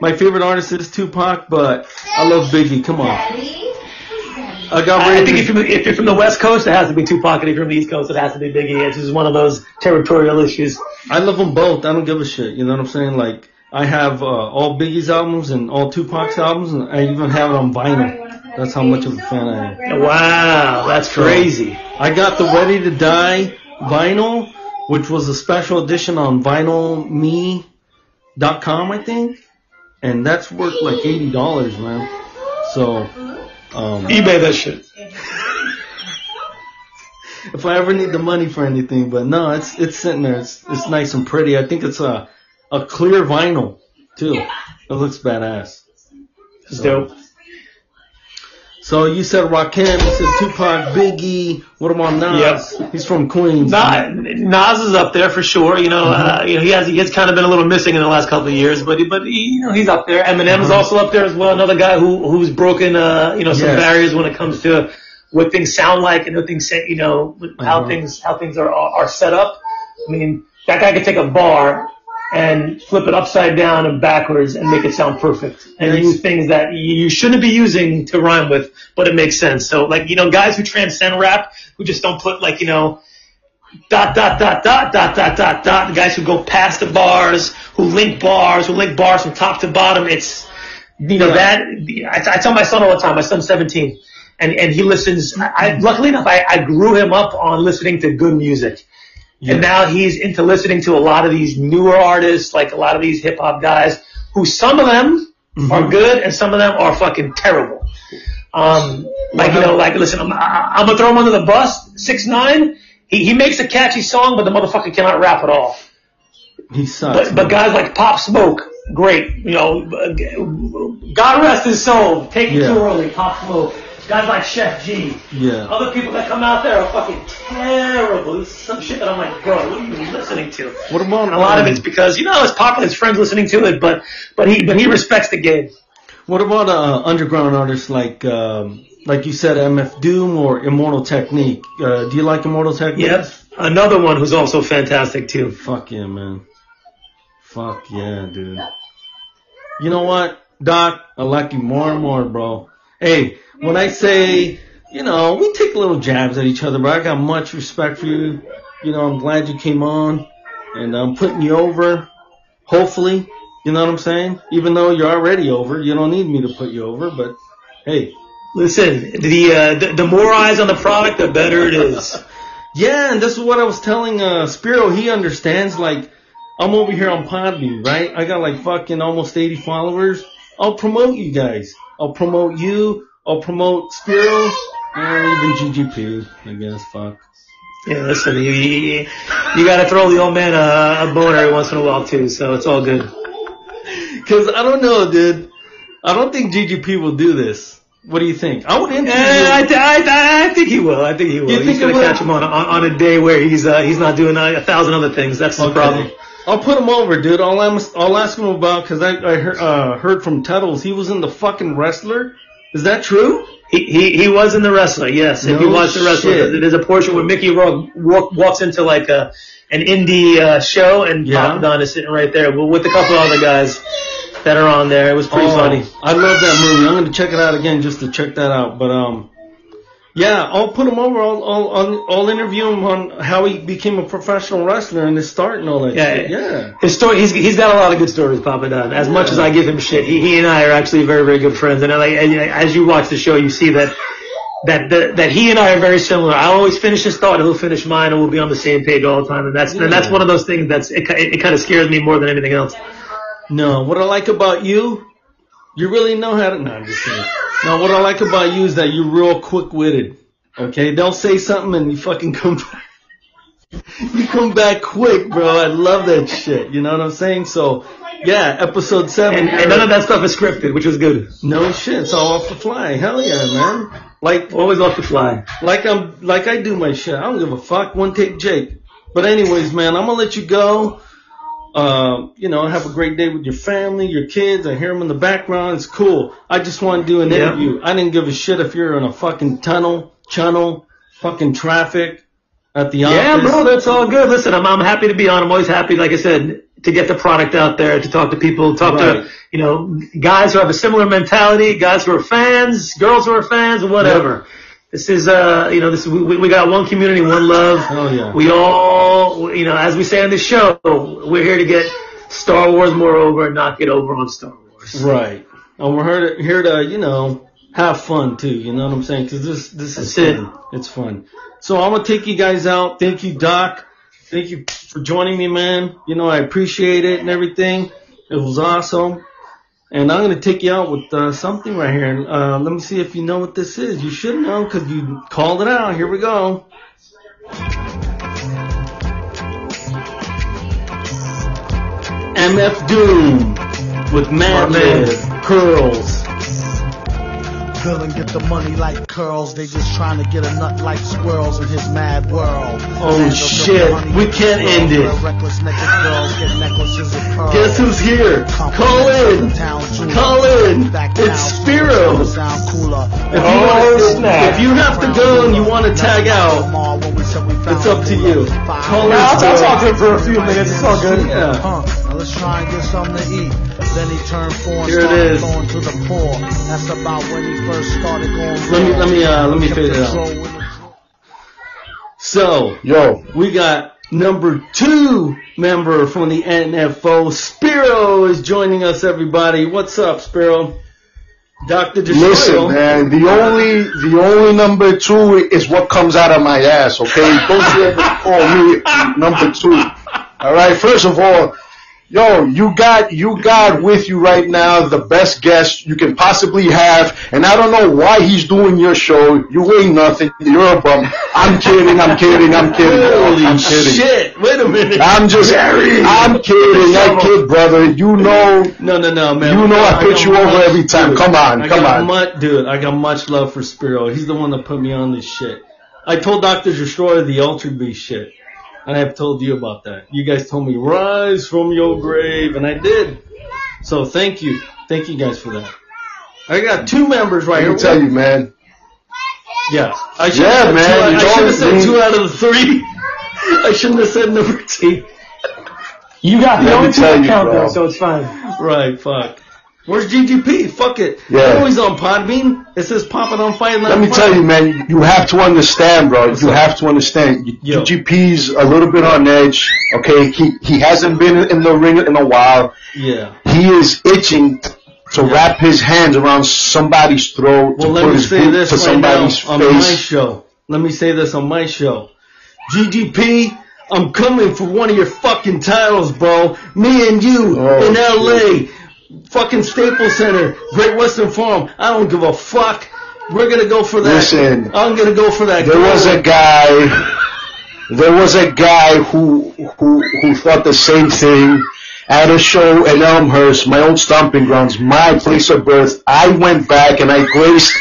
My favorite artist is Tupac, but I love Biggie. Come on. I got I ready. think if you're, if you're from the West Coast, it has to be Tupac, and if you're from the East Coast, it has to be Biggie. It's just one of those territorial issues. I love them both. I don't give a shit. You know what I'm saying? Like I have uh, all Biggie's albums and all Tupac's albums, and I even have it on vinyl. That's how much of a fan I am. Wow, that's crazy. I got the Ready to Die vinyl, which was a special edition on vinylme.com, I think, and that's worth like eighty dollars, man. So, um, eBay that shit. if I ever need the money for anything, but no, it's it's sitting there. It's it's nice and pretty. I think it's a a clear vinyl too. It looks badass. It's dope. So you said Rakim, you said Tupac, Biggie. What about Nas? He's from Queens. Nas, Nas is up there for sure. You know, uh, you know, he has he has kind of been a little missing in the last couple of years, but he, but he, you know he's up there. Eminem is also up there as well. Another guy who who's broken uh, you know some Yes. barriers when it comes to what things sound like and what things say, you know how Uh-huh. things how things are are set up. I mean, that guy could take a bar and flip it upside down and backwards and make it sound perfect and Yes. use things that you you shouldn't be using to rhyme with, but it makes sense. So like, you know, guys who transcend rap, who just don't put like, you know, dot, dot, dot, dot, dot, dot, dot, dot, the guys who go past the bars, who link bars, who link bars from top to bottom. It's, you know, that, I, I tell my son all the time, my son's 17 and, and he listens, I, I- luckily enough, I, I grew him up on listening to good music. Yeah. And now he's into listening to a lot of these newer artists, like a lot of these hip hop guys, who some of them are good and some of them are fucking terrible. Um, like you know, like listen, I'm, I'm gonna throw him under the bus. Six nine, he he makes a catchy song, but the motherfucker cannot rap at all. He sucks. But but guys like Pop Smoke, great. You know, God rest his soul. Take it too early, Pop Smoke. Guys like Sheff G. yeah. Other people that come out there are fucking terrible. This is some shit that I'm like, bro, what are you listening to? What about And a lot of um, it's because you know it's popular, his friends listening to it, but but he but he respects the game. What about uh, underground artists like um, like you said, MF Doom or Immortal Technique? Uh, do you like Immortal Technique? Yep. Another one who's also fantastic too. Fuck yeah, man. Fuck yeah, dude. You know what, Doc? I like you more and more, bro. Hey, when I say, you know, we take little jabs at each other, but I got much respect for you. You know, I'm glad you came on, and I'm putting you over. Hopefully, you know what I'm saying? Even though you're already over, you don't need me to put you over, but hey. Listen, the uh, the, the more eyes on the product, the better it is. Yeah, and this is what I was telling uh Spiro. He understands. Like, I'm over here on Podbean, right? I got like fucking almost 80 followers. I'll promote you guys. I'll promote you. I'll promote Spiro and even GGP. I guess. Fuck. Yeah, listen, you you, you got to throw the old man a, a bone every once in a while too, so it's all good. Cause I don't know, dude. I don't think GGP will do this. What do you think? I would interview. Eh, I, th- I, th- I think he will. I think he will. You He's gonna catch him on, on on a day where he's uh, he's not doing a, a thousand other things. That's the problem. I'll put him over, dude. I'm, I'll ask him about, cause I, I heard, uh, heard from Tuttles, he was in the fucking wrestler. Is that true? He, he he was in the wrestler, yes. If you No watch the wrestler, there's a portion where Mickey Rourke walk, walks into like a an indie uh, show, and Yeah. Papa Don is sitting right there with with a couple other guys that are on there. It was pretty Oh, funny. I love that movie. I'm gonna check it out again just to check that out. But um, yeah, I'll put him over. I'll I'll I'll, I'll interview him on how he became a professional wrestler and his start and all that. Yeah, shit. yeah. yeah. His story, he's he's got a lot of good stories, Papa Don. As much as I give him shit, he he and I are actually very very good friends. And like and, as you watch the show, you see that. That, that that he and I are very similar. I always finish his thought, and he'll finish mine, and we'll be on the same page all the time. And that's and that's one of those things that's it, ki- it kind of scares me more than anything else. No, what I like about you, you really know how to. No, I'm just kidding. No, what I like about you is that you're real quick witted. Okay, they'll say something and you fucking come back. you come back quick, bro. I love that shit. You know what I'm saying? So, yeah, episode seven. And, and none of that stuff is scripted, which was good. No shit, it's all off the fly. Hell yeah, man. Like, Always off the fly. like I'm, like I do my shit. I don't give a fuck. One take Jake. But anyways, man, I'm gonna let you go. Uh, you know, have a great day with your family, your kids. I hear them in the background. It's cool. I just want to do an Yeah. interview. I didn't give a shit if you're in a fucking tunnel, channel, fucking traffic at the Yeah, office. bro, that's all good. Listen, I'm, I'm happy to be on. I'm always happy, like I said, to get the product out there, to talk to people, talk Right. to, you know, guys who have a similar mentality, guys who are fans, girls who are fans, whatever. This is, uh, you know, this we, we got one community, one love. Hell yeah. We all, you know, as we say on this show, we're here to get Star Wars more over and not get over on Star Wars. Right. And we're here to, here to, you know, have fun too. You know what I'm saying? Cause this, this is That's it. fun. It's fun. So I'm to take you guys out. Thank you, Doc. Thank you for joining me, man. You know, I appreciate it and everything. It was awesome. And I'm going to take you out with uh, something right here. Uh, let me see if you know what this is. You should know because you called it out. Here we go. MF Doom with Mad My man. Curls. Bill and get the money like curls. They just trying to get a nut like squirrels in his mad world. Oh, Land shit. We can't end it. Reckless naked girls get necklaces of pearls. Guess who's here? Call in. Call in. It's Spiro. Sound cooler. If you, Oh, want, snap. if you have to go and you want to tag out, it's up to you. Call in. I'll, I'll talk to him for a few minutes. It's all good. Yeah. Huh. Now let's try and get something to eat. Then he turned four and Here it started is. going to the poor. That's about when he first started going. Let me- raw. let me, uh, let me Kept fade it out. control with the- So, Yo, we got number two member from the NFO. Spiro is joining us, everybody. What's up, Spiro? Dr. Destroyo. listen, man. The only, the only number two is what comes out of my ass. Okay, don't you ever call me number two. All right. First of all, yo, you got, you got with you right now the best guest you can possibly have, and I don't know why he's doing your show. You ain't nothing. You're a bum. I'm kidding. I'm kidding. I'm kidding. Holy I'm kidding. shit. Wait a minute. I'm just, I'm kidding. I kid, brother. You know, No, no, no, man. You know I got put you over much- every time. Come on, I come got on. Much, dude, I got much love for Spiro. He's the one that put me on this shit. I told Dr. Destroyo the Ultra Beast shit. And I have told you about that. You guys told me, rise from your grave. And I did. So thank you. Thank you guys for that. I got two members right here. Let here. me tell you, man. Yeah. I should Yeah, have said, man, two, you I should have said need- two out of the three. I shouldn't have said number two. You got the only two tell you, account though, so it's fine. Right, fuck. Where's GGP? Fuck it. Yeah. Always on Podbean. It says popping on fire. Let me tell you, man. You have to understand, bro. What's you up? have to understand. Yo. GP's a little bit on edge. Okay, he he hasn't been in the ring in a while. Yeah. He is itching to wrap his hands around somebody's throat Well, to let put me his say this to right now on my face. show. Let me say this on my show. GGP, I'm coming for one of your fucking titles, bro. Me and you Oh, in LA. Fucking Staples Center, Great Western Forum. I don't give a fuck. We're gonna go for that. Listen, I'm gonna go for that. There was a guy. There was a guy who who who thought the same thing at a show in Elmhurst, my old stomping grounds, my place of birth. I went back and I graced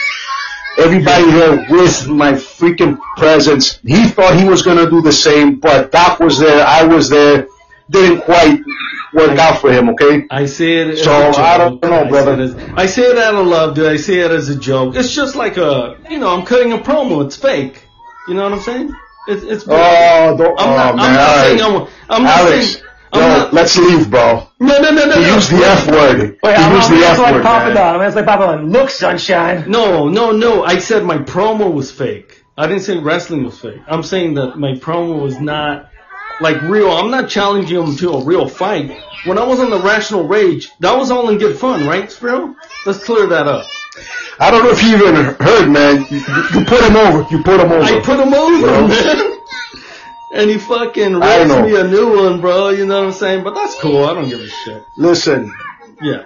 everybody there with my freaking presence. He thought he was gonna do the same, but Doc was there, I was there. Didn't quite work out for him. Okay. I say it as So, a joke. I don't know, I brother. say, it as, I say it out of love, dude. I say it as a joke. It's just like a, you know, I'm cutting a promo. It's fake. You know what I'm saying? It's it's. Oh, don't, I'm oh not, man, I'm not all saying. I'm. I'm not Alex, saying. I'm yo, not, let's leave, bro. no, no, no, no, He no. used the F word. Wait, he I'm, used I'm the F like word. Papa man. Don. I'm gonna say Papa Don. Look, sunshine. No, no, no. I said my promo was fake. I didn't say wrestling was fake. I'm saying that my promo was not like real. I'm not challenging him to a real fight. When I was on the Rational Rage, that was all in good fun, right, Spiro? Let's clear that up. I don't know if you even heard, man. You, you put him over. You put him over. I put him over, Bro. man. And he fucking raised me a new one, bro. You know what I'm saying? But that's cool. I don't give a shit. listen, Yeah.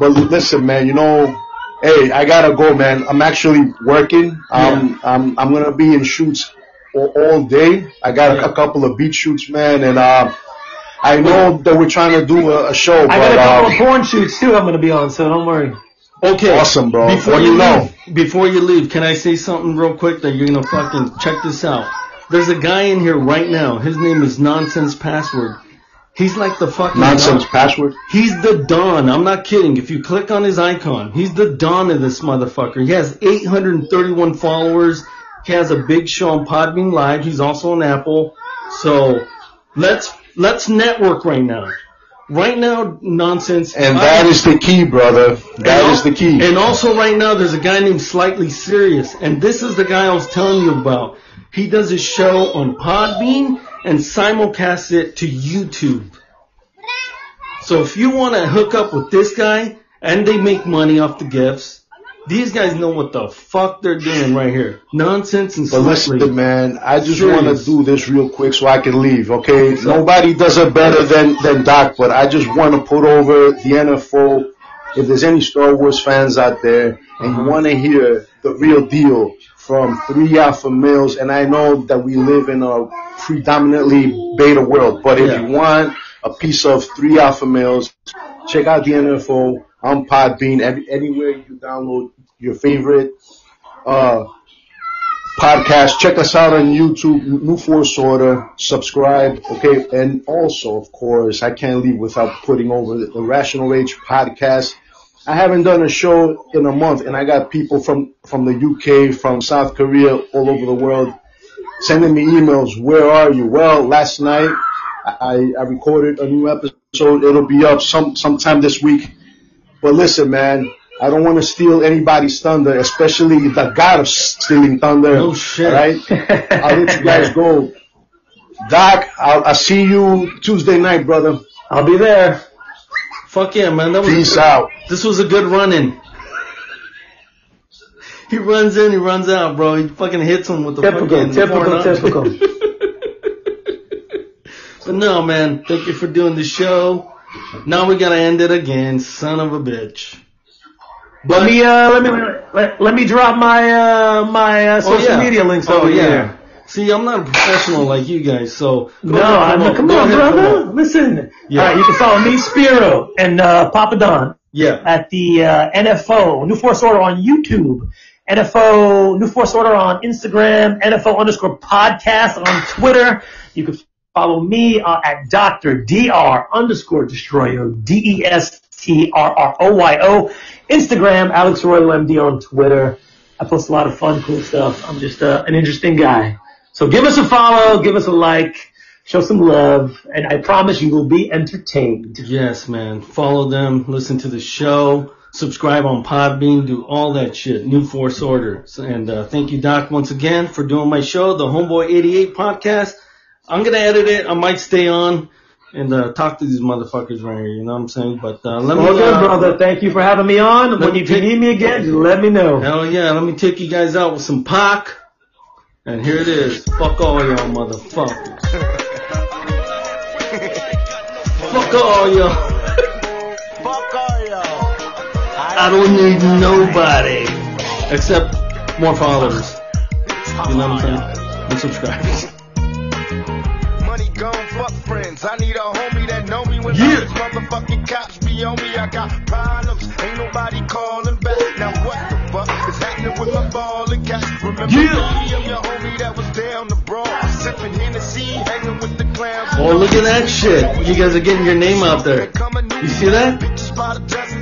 but listen, man. You know, hey, I gotta go, man. I'm actually working. Um, I'm I'm gonna be in shoots all, day. I got a, couple of beat shoots, man, and um, I know that we're trying to do a, a show, I got a couple but of um, porn shoots too. I'm gonna be on, so don't worry. Okay. Awesome, bro. Before What you, you know? leave, before you leave, can I say something real quick that you're gonna fucking check this out? There's a guy in here right now. His name is Nonsense Password. He's like the fucking nonsense Don. password. He's the Don. I'm not kidding. If you click on his icon, he's the Don of this motherfucker. He has 831 followers. Has a big show on Podbean Live. He's also on Apple. So let's let's network right now. Right now, nonsense. And I- that is the key, brother. That and is the key. And also right now there's a guy named Slightly Serious, and this is the guy I was telling you about. He does his show on Podbean and simulcasts it to YouTube. So if you want to hook up with this guy, and they make money off the gifts, these guys know what the fuck they're doing right here. Nonsense and But listen, man, I just want to do this real quick so I can leave, okay? Nobody does it better than, than Doc, but I just want to put over the NFO. If there's any Star Wars fans out there and Uh-huh. you want to hear the real deal from three alpha males, and I know that we live in a predominantly beta world, but if Yeah. you want a piece of three alpha males, check out the NFO. On Podbean, every, anywhere you download your favorite uh, podcast. Check us out on YouTube, New Force Order. Subscribe, okay? And also, of course, I can't leave without putting over the, Rational Rage podcast. I haven't done a show in a month, and I got people from from the UK, from South Korea, all over the world, sending me emails. Where are you? Well, last night I, I recorded a new episode. It'll be up some sometime this week. But listen, man, I don't want to steal anybody's thunder, especially the god of stealing thunder. No shit. Right? I'll let you guys go. Doc, I'll, I'll see you Tuesday night, brother. I'll be there. Fuck yeah, man. That was Peace good. out. This was a good run in. He runs in, he runs out, bro. He fucking hits him with the Typical, fucking typical, four typical. But no, man. Thank you for doing the show. Now we gotta end it again, son of a bitch. Let me uh, let me let, let me drop my uh, my uh, social yeah. media links Oh over yeah. here. See, I'm not a professional like you guys, so No, I'm come Go on, ahead, brother. promote. Listen. Yeah. Right, you can follow me, Spiro, and uh, Papa Don Yeah. at the uh, NFO New Force Order on YouTube, NFO New Force Order on Instagram, NFO underscore podcast on Twitter. You can follow me uh, at Doctor Dr underscore Destroyo D E S T R R O Y O. Instagram Alex Arroyo MD on Twitter. I post a lot of fun, cool stuff. I'm just uh, an interesting guy. So give us a follow, give us a like, show some love, and I promise you will be entertained. Yes, man. Follow them, listen to the show, subscribe on Podbean, do all that shit. New Force Order. And uh, thank you, Doc, once again for doing my show, the Homeboy 88 podcast. I'm gonna edit it. I might stay on and uh, talk to these motherfuckers right here. You know what I'm saying? But uh, let me. Well, good, uh, brother. Thank you for having me on. When me you take- need me again, just let me know. Hell yeah, let me take you guys out with some Pac. And here it is. Fuck all y'all motherfuckers. Fuck all y'all. Fuck all y'all. I don't need nobody. Except more followers. You know what I'm saying? And subscribers. I need a homie that know me when Yeah. these motherfucking cops be on me. I got problems, ain't nobody calling back. Now what the fuck is happening with my ball and cash? Remember Yeah. me, I'm your homie that was down the broad, sipping Hennessy, hanging with the clowns. Oh, look at that shit. You guys are getting your name out there. You see that?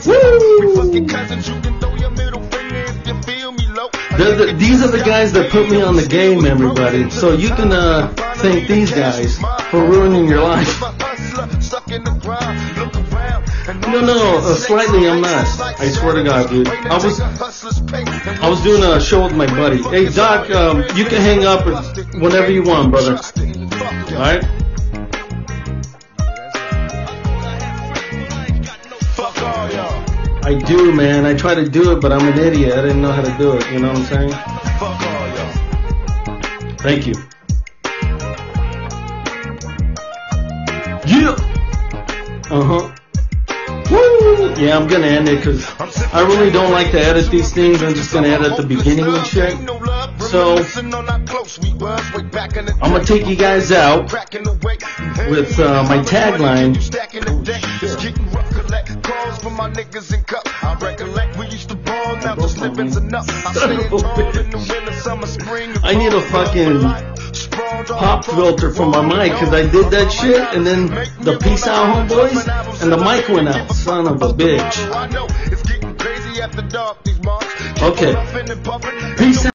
Woo. We fucking cousins, you can throw your middle finger if you feel me low. They're the, these are the guys that put me on the game, everybody. So you can uh, thank these guys for ruining your life. No, no, uh, slightly I'm not. I swear to God, dude. I was I was doing a show with my buddy. Hey, Doc, um, you can hang up whenever you want, brother. All right? Fuck all y'all. I do, man. I try to do it, but I'm an idiot. I didn't know how to do it. You know what I'm saying? Fuck all y'all. Thank you. Uh huh. Woo! Yeah, I'm gonna end it because I really don't like to edit these things. I'm just gonna edit the beginning and shit. So I'm gonna take you guys out with uh, my tagline. I need a fucking pop filter for my mic because I did that shit and then the peace out homeboys and the mic went out. Son of a bitch. Okay. Peace out.